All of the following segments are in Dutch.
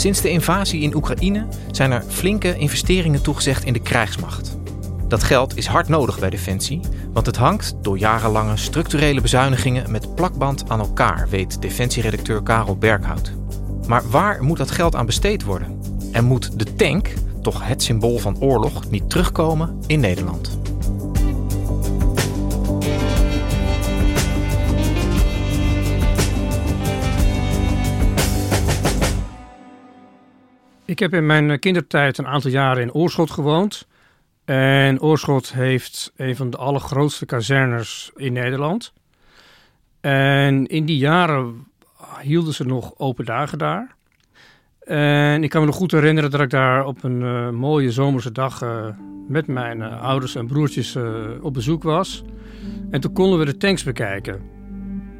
Sinds de invasie in Oekraïne zijn er flinke investeringen toegezegd in de krijgsmacht. Dat geld is hard nodig bij Defensie, want het hangt door jarenlange structurele bezuinigingen met plakband aan elkaar, weet Defensieredacteur Karel Berghout. Maar waar moet dat geld aan besteed worden? En moet de tank, toch het symbool van oorlog, niet terugkomen in Nederland? Ik heb in mijn kindertijd een aantal jaren in Oorschot gewoond. En Oorschot heeft een van de allergrootste kazernes in Nederland. En in die jaren hielden ze nog open dagen daar. En ik kan me nog goed herinneren dat ik daar op een uh, mooie zomerse dag uh, met mijn uh, ouders en broertjes op bezoek was. En toen konden we de tanks bekijken.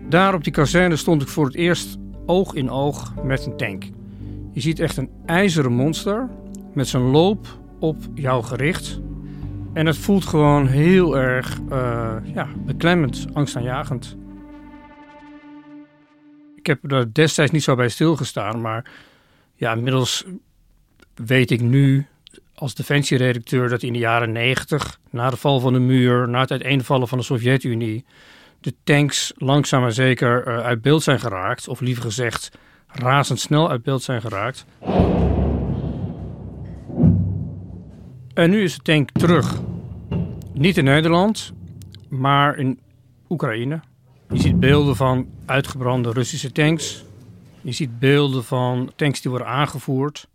Daar op die kazerne stond ik voor het eerst oog in oog met een tank. Je ziet echt een ijzeren monster met zijn loop op jou gericht. En het voelt gewoon heel erg ja, beklemmend, angstaanjagend. Ik heb er destijds niet zo bij stilgestaan, maar ja, inmiddels weet ik nu als defensieredacteur dat in de jaren 90, na de val van de muur, na het uiteenvallen van de Sovjet-Unie, de tanks langzaam maar zeker uh, uit beeld zijn geraakt, of liever gezegd razendsnel uit beeld zijn geraakt. En nu is de tank terug. Niet in Nederland, maar in Oekraïne. Je ziet beelden van uitgebrande Russische tanks. Je ziet beelden van tanks die worden aangevoerd.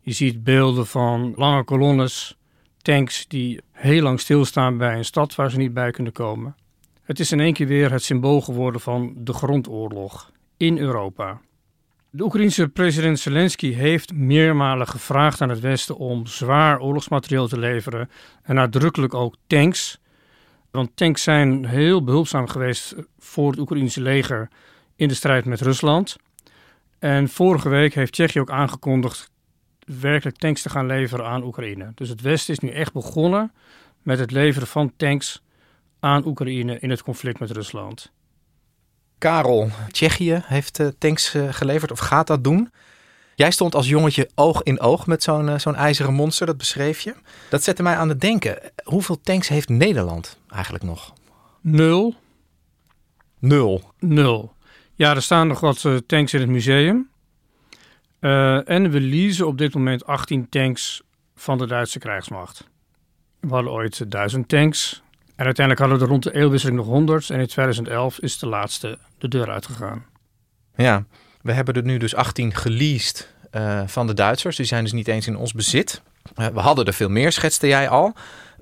Je ziet beelden van lange kolonnes, tanks die heel lang stilstaan bij een stad waar ze niet bij kunnen komen. Het is in één keer weer het symbool geworden van de grondoorlog in Europa. De Oekraïense president Zelensky heeft meermalen gevraagd aan het Westen om zwaar oorlogsmateriaal te leveren en nadrukkelijk ook tanks. Want tanks zijn heel behulpzaam geweest voor het Oekraïense leger in de strijd met Rusland. En vorige week heeft Tsjechië ook aangekondigd werkelijk tanks te gaan leveren aan Oekraïne. Dus het Westen is nu echt begonnen met het leveren van tanks aan Oekraïne in het conflict met Rusland. Karel, Tsjechië heeft uh, tanks uh, geleverd of gaat dat doen. Jij stond als jongetje oog in oog met zo'n uh, zo'n ijzeren monster, dat beschreef je. Dat zette mij aan het denken. Hoeveel tanks heeft Nederland eigenlijk nog? Nul. Nul? Nul. Ja, er staan nog wat tanks in het museum. en we leasen op dit moment 18 tanks van de Duitse krijgsmacht. We hadden ooit 1000 tanks. En uiteindelijk hadden we er rond de eeuwwisseling nog 100. En in 2011 is de laatste de deur uitgegaan. Ja, we hebben er nu dus 18 geleased uh, van de Duitsers. Die zijn dus niet eens in ons bezit. Uh, we hadden er veel meer, schetste jij al.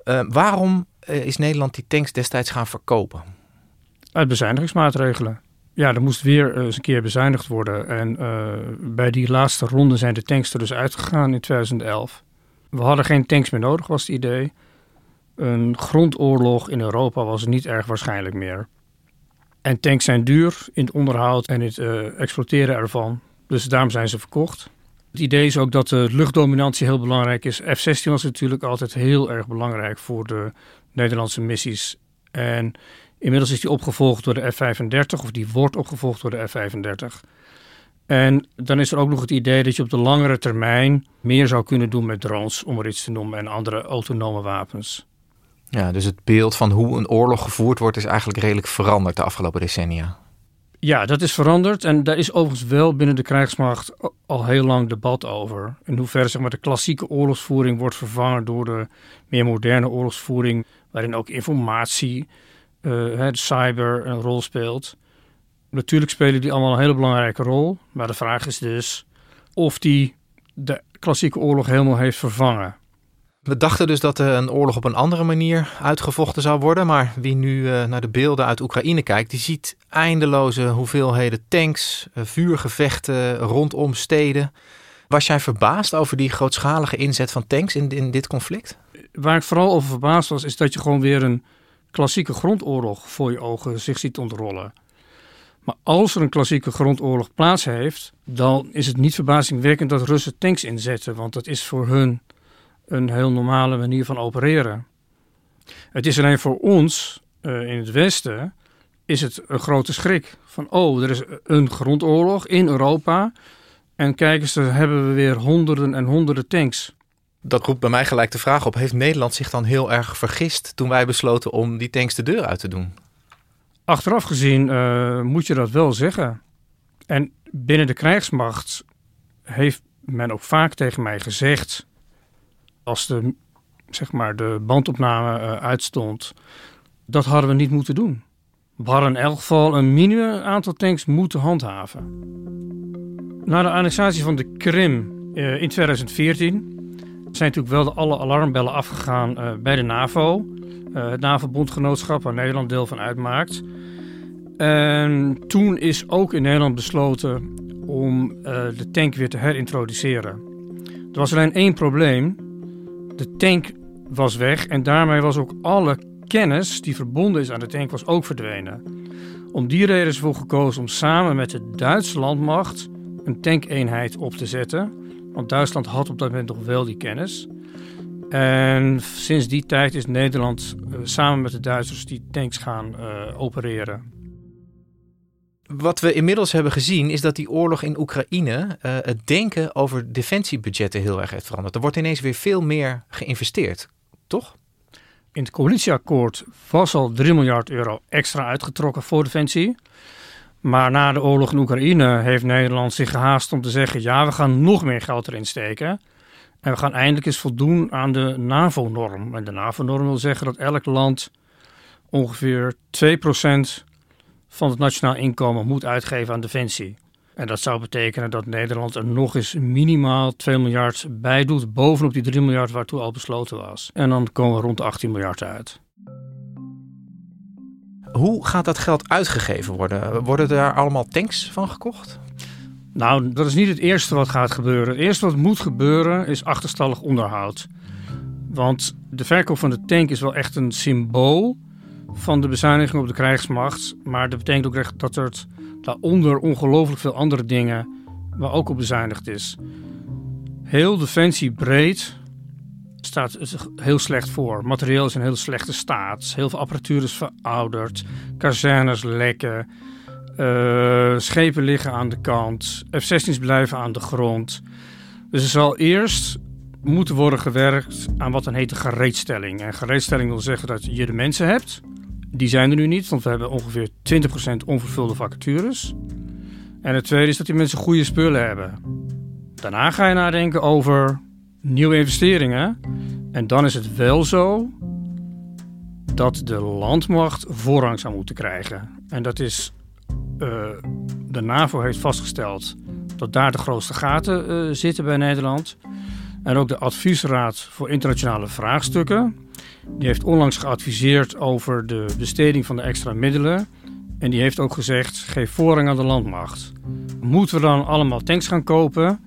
Uh, waarom is Nederland die tanks destijds gaan verkopen? Uit bezuinigingsmaatregelen. Ja, er moest weer eens een keer bezuinigd worden. En bij die laatste ronde zijn de tanks er dus uitgegaan in 2011. We hadden geen tanks meer nodig, was het idee. Een grondoorlog in Europa was niet erg waarschijnlijk meer. En tanks zijn duur in het onderhoud en het uh, exploiteren ervan. Dus daarom zijn ze verkocht. Het idee is ook dat de luchtdominantie heel belangrijk is. F-16 was natuurlijk altijd heel erg belangrijk voor de Nederlandse missies. En inmiddels is die opgevolgd door de F-35, of die wordt opgevolgd door de F-35. En dan is er ook nog het idee dat je op de langere termijn meer zou kunnen doen met drones, om er iets te noemen, en andere autonome wapens. Ja, dus het beeld van hoe een oorlog gevoerd wordt is eigenlijk redelijk veranderd de afgelopen decennia. Ja, dat is veranderd. En daar is overigens wel binnen de krijgsmacht al heel lang debat over. In hoeverre maar, de klassieke oorlogsvoering wordt vervangen door de meer moderne oorlogsvoering. Waarin ook informatie, uh, cyber een rol speelt. Natuurlijk spelen die allemaal een hele belangrijke rol. Maar de vraag is dus of die de klassieke oorlog helemaal heeft vervangen. We dachten dus dat een oorlog op een andere manier uitgevochten zou worden. Maar wie nu eh, naar de beelden uit Oekraïne kijkt, die ziet eindeloze hoeveelheden tanks, eh, vuurgevechten rondom steden. Was jij verbaasd over die grootschalige inzet van tanks in, in dit conflict? Waar ik vooral over verbaasd was, is dat je gewoon weer een klassieke grondoorlog voor je ogen zich ziet ontrollen. Maar als er een klassieke grondoorlog plaats heeft, dan is het niet verbazingwekkend dat Russen tanks inzetten, want dat is voor hun een heel normale manier van opereren. Het is alleen voor ons uh, in het Westen is het een grote schrik. Van oh, er is een grondoorlog in Europa. En kijk eens, daar hebben we weer honderden en honderden tanks. Dat roept bij mij gelijk de vraag op: heeft Nederland zich dan heel erg vergist toen wij besloten om die tanks de deur uit te doen? Achteraf gezien uh, moet je dat wel zeggen. En binnen de krijgsmacht heeft men ook vaak tegen mij gezegd als de, zeg maar, de bandopname uh, uitstond, dat hadden we niet moeten doen. We hadden in elk geval een minimum aantal tanks moeten handhaven. Na de annexatie van de Krim uh, in 2014 zijn natuurlijk wel de alle alarmbellen afgegaan uh, bij de NAVO. het NAVO-bondgenootschap waar Nederland deel van uitmaakt. En toen is ook in Nederland besloten om de tank weer te herintroduceren. Er was alleen één probleem. De tank was weg en daarmee was ook alle kennis die verbonden is aan de tank was ook verdwenen. Om die reden is ervoor gekozen om samen met de Duitse landmacht een tankeenheid op te zetten. Want Duitsland had op dat moment nog wel die kennis. En sinds die tijd is Nederland uh, samen met de Duitsers die tanks gaan uh, opereren. Wat we inmiddels hebben gezien is dat die oorlog in Oekraïne uh, het denken over defensiebudgetten heel erg heeft veranderd. Er wordt ineens weer veel meer geïnvesteerd, toch? In het coalitieakkoord was al 3 miljard euro extra uitgetrokken voor defensie. Maar na de oorlog in Oekraïne heeft Nederland zich gehaast om te zeggen: ja, we gaan nog meer geld erin steken. En we gaan eindelijk eens voldoen aan de NAVO-norm. En de NAVO-norm wil zeggen dat elk land ongeveer 2% van het nationaal inkomen moet uitgeven aan defensie. En dat zou betekenen dat Nederland er nog eens minimaal 2 miljard bij doet, bovenop die 3 miljard waartoe al besloten was. En dan komen we rond de 18 miljard uit. Hoe gaat dat geld uitgegeven worden? Worden daar allemaal tanks van gekocht? Nou, dat is niet het eerste wat gaat gebeuren. Het eerste wat moet gebeuren is achterstallig onderhoud. Want de verkoop van de tank is wel echt een symbool van de bezuiniging op de krijgsmacht. Maar dat betekent ook dat er daaronder ongelooflijk veel andere dingen waar ook op bezuinigd is. Heel Defensie breed staat heel slecht voor. Materieel is in heel slechte staat. Heel veel apparatuur is verouderd. Kazernes lekken. Uh, schepen liggen aan de kant. F-16's blijven aan de grond. Dus er zal eerst moeten worden gewerkt aan wat dan heet gereedstelling. En gereedstelling wil zeggen dat je de mensen hebt die zijn er nu niet, want we hebben ongeveer 20% onvervulde vacatures. En het tweede is dat die mensen goede spullen hebben. Daarna ga je nadenken over nieuwe investeringen. En dan is het wel zo dat de landmacht voorrang zou moeten krijgen. En dat is, uh, de NAVO heeft vastgesteld dat daar de grootste gaten uh, zitten bij Nederland. En ook de Adviesraad voor Internationale Vraagstukken die heeft onlangs geadviseerd over de besteding van de extra middelen. En die heeft ook gezegd: geef voorrang aan de landmacht. Moeten we dan allemaal tanks gaan kopen?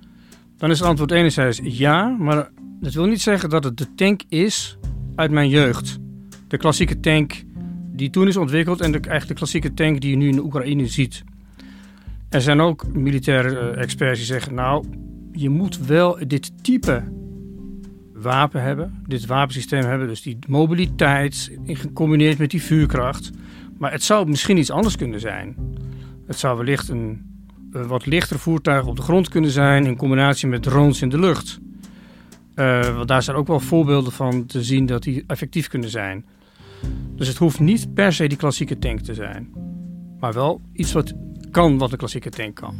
Dan is het antwoord enerzijds ja, maar dat wil niet zeggen dat het de tank is uit mijn jeugd. De klassieke tank die toen is ontwikkeld en de, eigenlijk de klassieke tank die je nu in de Oekraïne ziet. Er zijn ook militaire eh, experts die zeggen: nou, je moet wel dit type wapen hebben, dit wapensysteem hebben, dus die mobiliteit gecombineerd met die vuurkracht. Maar het zou misschien iets anders kunnen zijn. Het zou wellicht een, wat lichter voertuig op de grond kunnen zijn in combinatie met drones in de lucht. Uh, want daar zijn ook wel voorbeelden van te zien dat die effectief kunnen zijn. Dus het hoeft niet per se die klassieke tank te zijn. Maar wel iets wat kan wat een klassieke tank kan.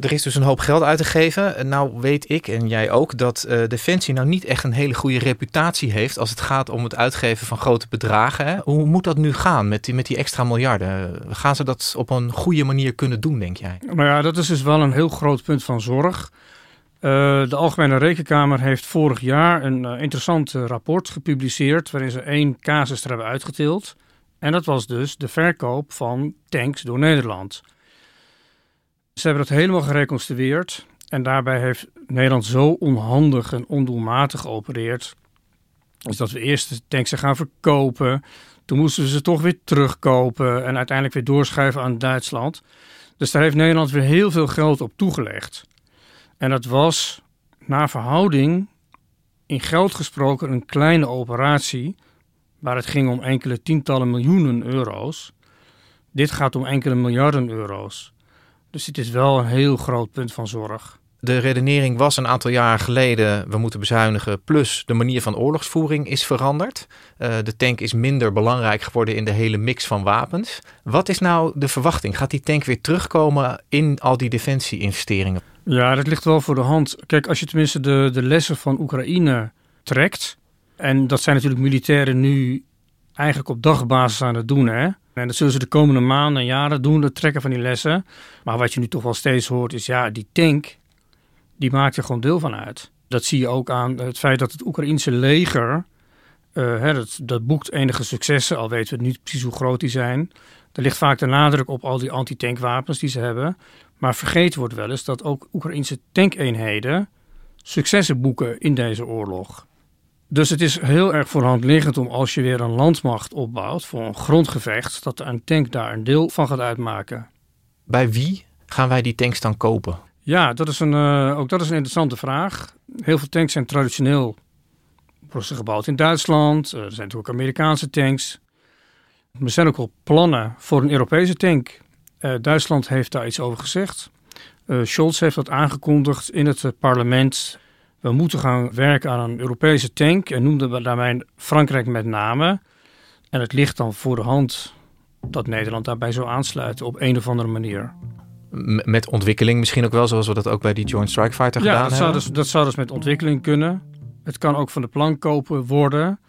Er is dus een hoop geld uit te geven. Nou weet ik en jij ook dat uh, Defensie nou niet echt een hele goede reputatie heeft als het gaat om het uitgeven van grote bedragen. Hè? Hoe moet dat nu gaan met die, met die extra miljarden? Gaan ze dat op een goede manier kunnen doen, denk jij? Nou ja, dat is dus wel een heel groot punt van zorg. Uh, de Algemene Rekenkamer heeft vorig jaar een uh, interessant rapport gepubliceerd waarin ze één casus er hebben uitgetild. En dat was dus de verkoop van tanks door Nederland. Ze hebben dat helemaal gereconstrueerd. En daarbij heeft Nederland zo onhandig en ondoelmatig geopereerd. Dus dat we eerst de tanks gaan verkopen. Toen moesten we ze toch weer terugkopen. En uiteindelijk weer doorschuiven aan Duitsland. Dus daar heeft Nederland weer heel veel geld op toegelegd. En dat was naar verhouding in geld gesproken een kleine operatie. Waar het ging om enkele tientallen miljoenen euro's. Dit gaat om enkele miljarden euro's. Dus dit is wel een heel groot punt van zorg. De redenering was een aantal jaar geleden: we moeten bezuinigen. Plus de manier van oorlogsvoering is veranderd. Uh, de tank is minder belangrijk geworden in de hele mix van wapens. Wat is nou de verwachting? Gaat die tank weer terugkomen in al die defensie-investeringen? Ja, dat ligt wel voor de hand. Kijk, als je tenminste de, de lessen van Oekraïne trekt. En dat zijn natuurlijk militairen nu eigenlijk op dagbasis aan het doen. Hè? En dat zullen ze de komende maanden en jaren doen, het trekken van die lessen. Maar wat je nu toch wel steeds hoort is, ja, die tank, die maakt er gewoon deel van uit. Dat zie je ook aan het feit dat het Oekraïense leger, uh, hè, dat, dat boekt enige successen, al weten we niet precies hoe groot die zijn. Er ligt vaak de nadruk op al die anti-tankwapens die ze hebben. Maar vergeten wordt wel eens dat ook Oekraïnse tankeenheden successen boeken in deze oorlog. Dus het is heel erg voor hand liggend om als je weer een landmacht opbouwt voor een grondgevecht, dat een tank daar een deel van gaat uitmaken. Bij wie gaan wij die tanks dan kopen? Ja, dat is een, uh, ook dat is een interessante vraag. Heel veel tanks zijn traditioneel gebouwd in Duitsland. Uh, er zijn natuurlijk ook Amerikaanse tanks. Er zijn ook wel plannen voor een Europese tank. Uh, Duitsland heeft daar iets over gezegd. Scholz heeft dat aangekondigd in het parlement we moeten gaan werken aan een Europese tank en noemden we daarbij Frankrijk met name. En het ligt dan voor de hand dat Nederland daarbij zou aansluiten op een of andere manier. Met ontwikkeling misschien ook wel, zoals we dat ook bij die Joint Strike Fighter gedaan dat hebben? Ja, dus, dat zou dus met ontwikkeling kunnen. Het kan ook van de plank kopen worden.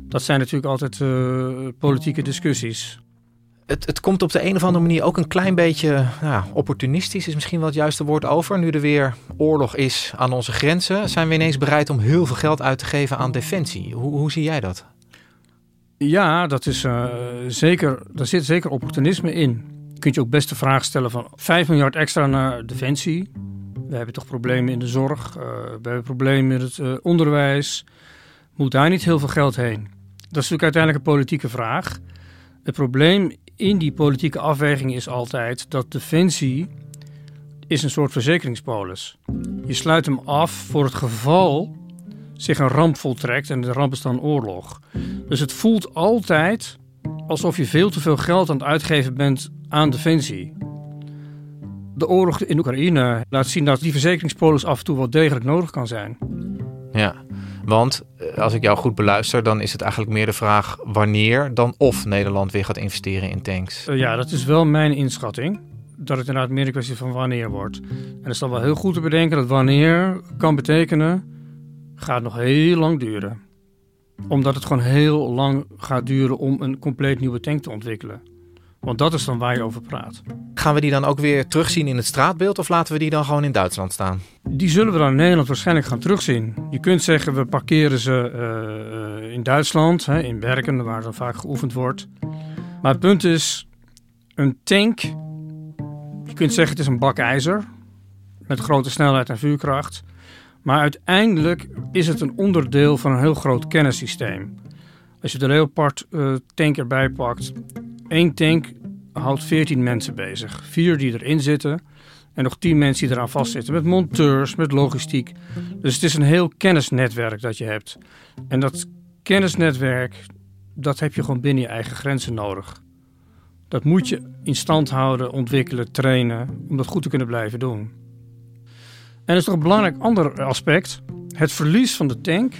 Dat zijn natuurlijk altijd uh, politieke discussies het, het komt op de een of andere manier ook een klein beetje nou, opportunistisch, is misschien wel het juiste woord over. Nu er weer oorlog is aan onze grenzen, zijn we ineens bereid om heel veel geld uit te geven aan defensie. Hoe, hoe zie jij dat? Ja, dat is, uh, zeker, daar zit zeker opportunisme in. Je kunt je ook best de vraag stellen van 5 miljard extra naar defensie. We hebben toch problemen in de zorg, uh, we hebben problemen in het uh, onderwijs. Moet daar niet heel veel geld heen? Dat is natuurlijk uiteindelijk een politieke vraag. Het probleem in die politieke afweging is altijd dat defensie is een soort verzekeringspolis. Je sluit hem af voor het geval zich een ramp voltrekt en de ramp is dan oorlog. Dus het voelt altijd alsof je veel te veel geld aan het uitgeven bent aan defensie. De oorlog in Oekraïne laat zien dat die verzekeringspolis af en toe wel degelijk nodig kan zijn. Ja, want eh, als ik jou goed beluister, dan is het eigenlijk meer de vraag wanneer dan of Nederland weer gaat investeren in tanks. Uh, ja, dat is wel mijn inschatting. Dat het inderdaad meer een kwestie van wanneer wordt. En het is dan wel heel goed te bedenken dat wanneer kan betekenen, gaat nog heel lang duren. Omdat het gewoon heel lang gaat duren om een compleet nieuwe tank te ontwikkelen. Want dat is dan waar je over praat. Gaan we die dan ook weer terugzien in het straatbeeld of laten we die dan gewoon in Duitsland staan? Die zullen we dan in Nederland waarschijnlijk gaan terugzien. Je kunt zeggen we parkeren ze uh, in Duitsland, hè, in Berken, waar dan vaak geoefend wordt. Maar het punt is, een tank, je kunt zeggen het is een bak ijzer met grote snelheid en vuurkracht. Maar uiteindelijk is het een onderdeel van een heel groot kennissysteem. Als je de Leopard uh, tank erbij pakt, één tank houdt 14 mensen bezig. Vier die erin zitten en nog 10 mensen die eraan vastzitten. Met monteurs, met logistiek. Dus het is een heel kennisnetwerk dat je hebt. En dat kennisnetwerk, dat heb je gewoon binnen je eigen grenzen nodig. Dat moet je in stand houden, ontwikkelen, trainen, om dat goed te kunnen blijven doen. En er is nog een belangrijk ander aspect. Het verlies van de tank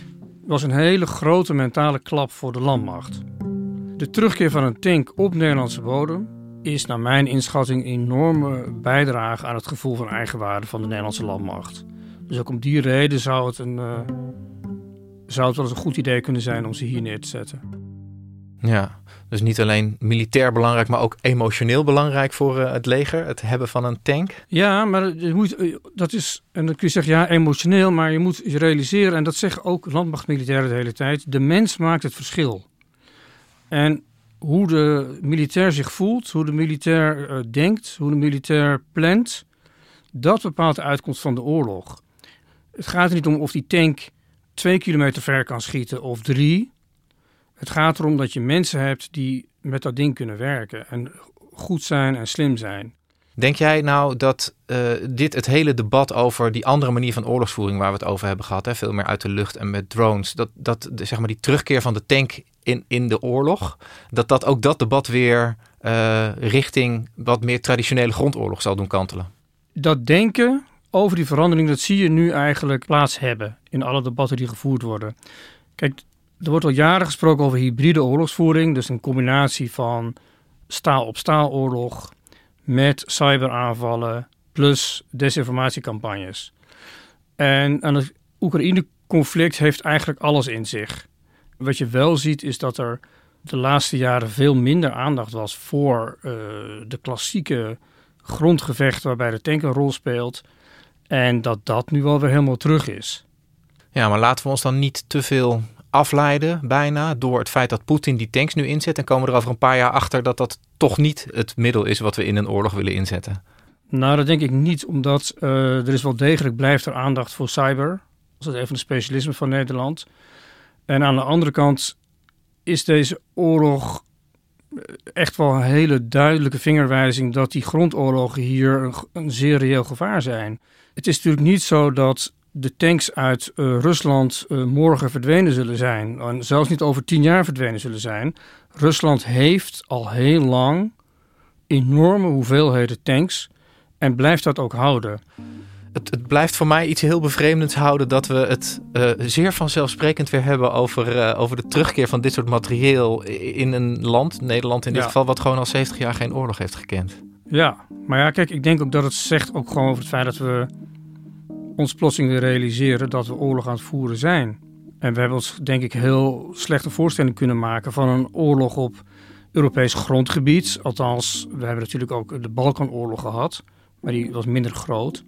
was een hele grote mentale klap voor de landmacht. De terugkeer van een tank op Nederlandse bodem is naar mijn inschatting een enorme bijdrage aan het gevoel van eigenwaarde van de Nederlandse landmacht. Dus ook om die reden zou het, een, uh, zou het wel eens een goed idee kunnen zijn om ze hier neer te zetten. Ja, dus niet alleen militair belangrijk, maar ook emotioneel belangrijk voor uh, het leger, het hebben van een tank. Ja, maar je moet, eh, dat is, en dan kun je zeggen, ja, emotioneel, maar je moet je realiseren, en dat zeggen ook landmachtmilitairen de hele tijd, de mens maakt het verschil. En hoe de militair zich voelt, hoe de militair uh, denkt, hoe de militair plant, dat bepaalt de uitkomst van de oorlog. Het gaat er niet om of die tank twee kilometer ver kan schieten of drie. Het gaat erom dat je mensen hebt die met dat ding kunnen werken en goed zijn en slim zijn. Denk jij nou dat uh, dit het hele debat over die andere manier van oorlogsvoering waar we het over hebben gehad, hè, veel meer uit de lucht en met drones, dat, dat zeg maar die terugkeer van de tank in, in de oorlog, dat dat ook dat debat weer uh, richting wat meer traditionele grondoorlog zal doen kantelen? Dat denken over die verandering, dat zie je nu eigenlijk plaats hebben in alle debatten die gevoerd worden. Kijk, er wordt al jaren gesproken over hybride oorlogsvoering, dus een combinatie van staal op staal oorlog met cyberaanvallen plus desinformatiecampagnes. En aan het Oekraïne-conflict heeft eigenlijk alles in zich. Wat je wel ziet is dat er de laatste jaren veel minder aandacht was voor uh, de klassieke grondgevecht waarbij de tank een rol speelt. En dat dat nu wel weer helemaal terug is. Ja, maar laten we ons dan niet te veel afleiden bijna door het feit dat Poetin die tanks nu inzet en komen we er over een paar jaar achter dat dat toch niet het middel is wat we in een oorlog willen inzetten? Nou, dat denk ik niet, omdat uh, er is wel degelijk blijft er aandacht voor cyber. Dat is een van de specialismen van Nederland. En aan de andere kant is deze oorlog echt wel een hele duidelijke vingerwijzing dat die grondoorlogen hier een, een zeer reëel gevaar zijn. Het is natuurlijk niet zo dat de tanks uit uh, Rusland uh, morgen verdwenen zullen zijn. En zelfs niet over tien jaar verdwenen zullen zijn. Rusland heeft al heel lang enorme hoeveelheden tanks en blijft dat ook houden. Het, het, blijft voor mij iets heel bevreemdends houden dat we het uh, zeer vanzelfsprekend weer hebben over, over de terugkeer van dit soort materieel in een land, Nederland in dit ja. geval, wat gewoon al 70 jaar geen oorlog heeft gekend. Ja, maar ja, kijk, ik denk ook dat het zegt ook gewoon over het feit dat we ons plotseling weer realiseren dat we oorlog aan het voeren zijn. En we hebben ons denk ik heel slechte voorstelling kunnen maken van een oorlog op Europees grondgebied. Althans, we hebben natuurlijk ook de Balkanoorlog gehad, maar die was minder groot.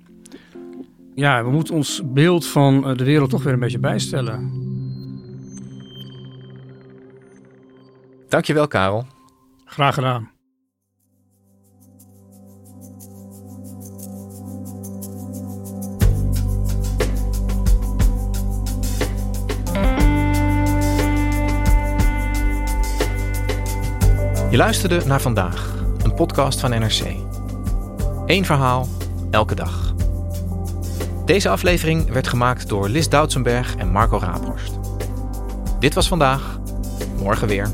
Ja, we moeten ons beeld van de wereld toch weer een beetje bijstellen. Dankjewel, Karel. Graag gedaan. Je luisterde naar vandaag, een podcast van NRC. Eén verhaal, elke dag. Deze aflevering werd gemaakt door Lis Doutsenberg en Marco Raaphorst. Dit was vandaag, morgen weer.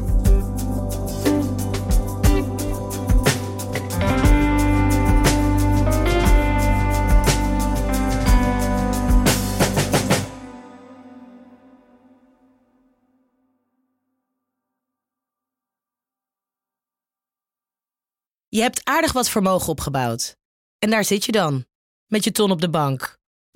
Je hebt aardig wat vermogen opgebouwd. En daar zit je dan, met je ton op de bank.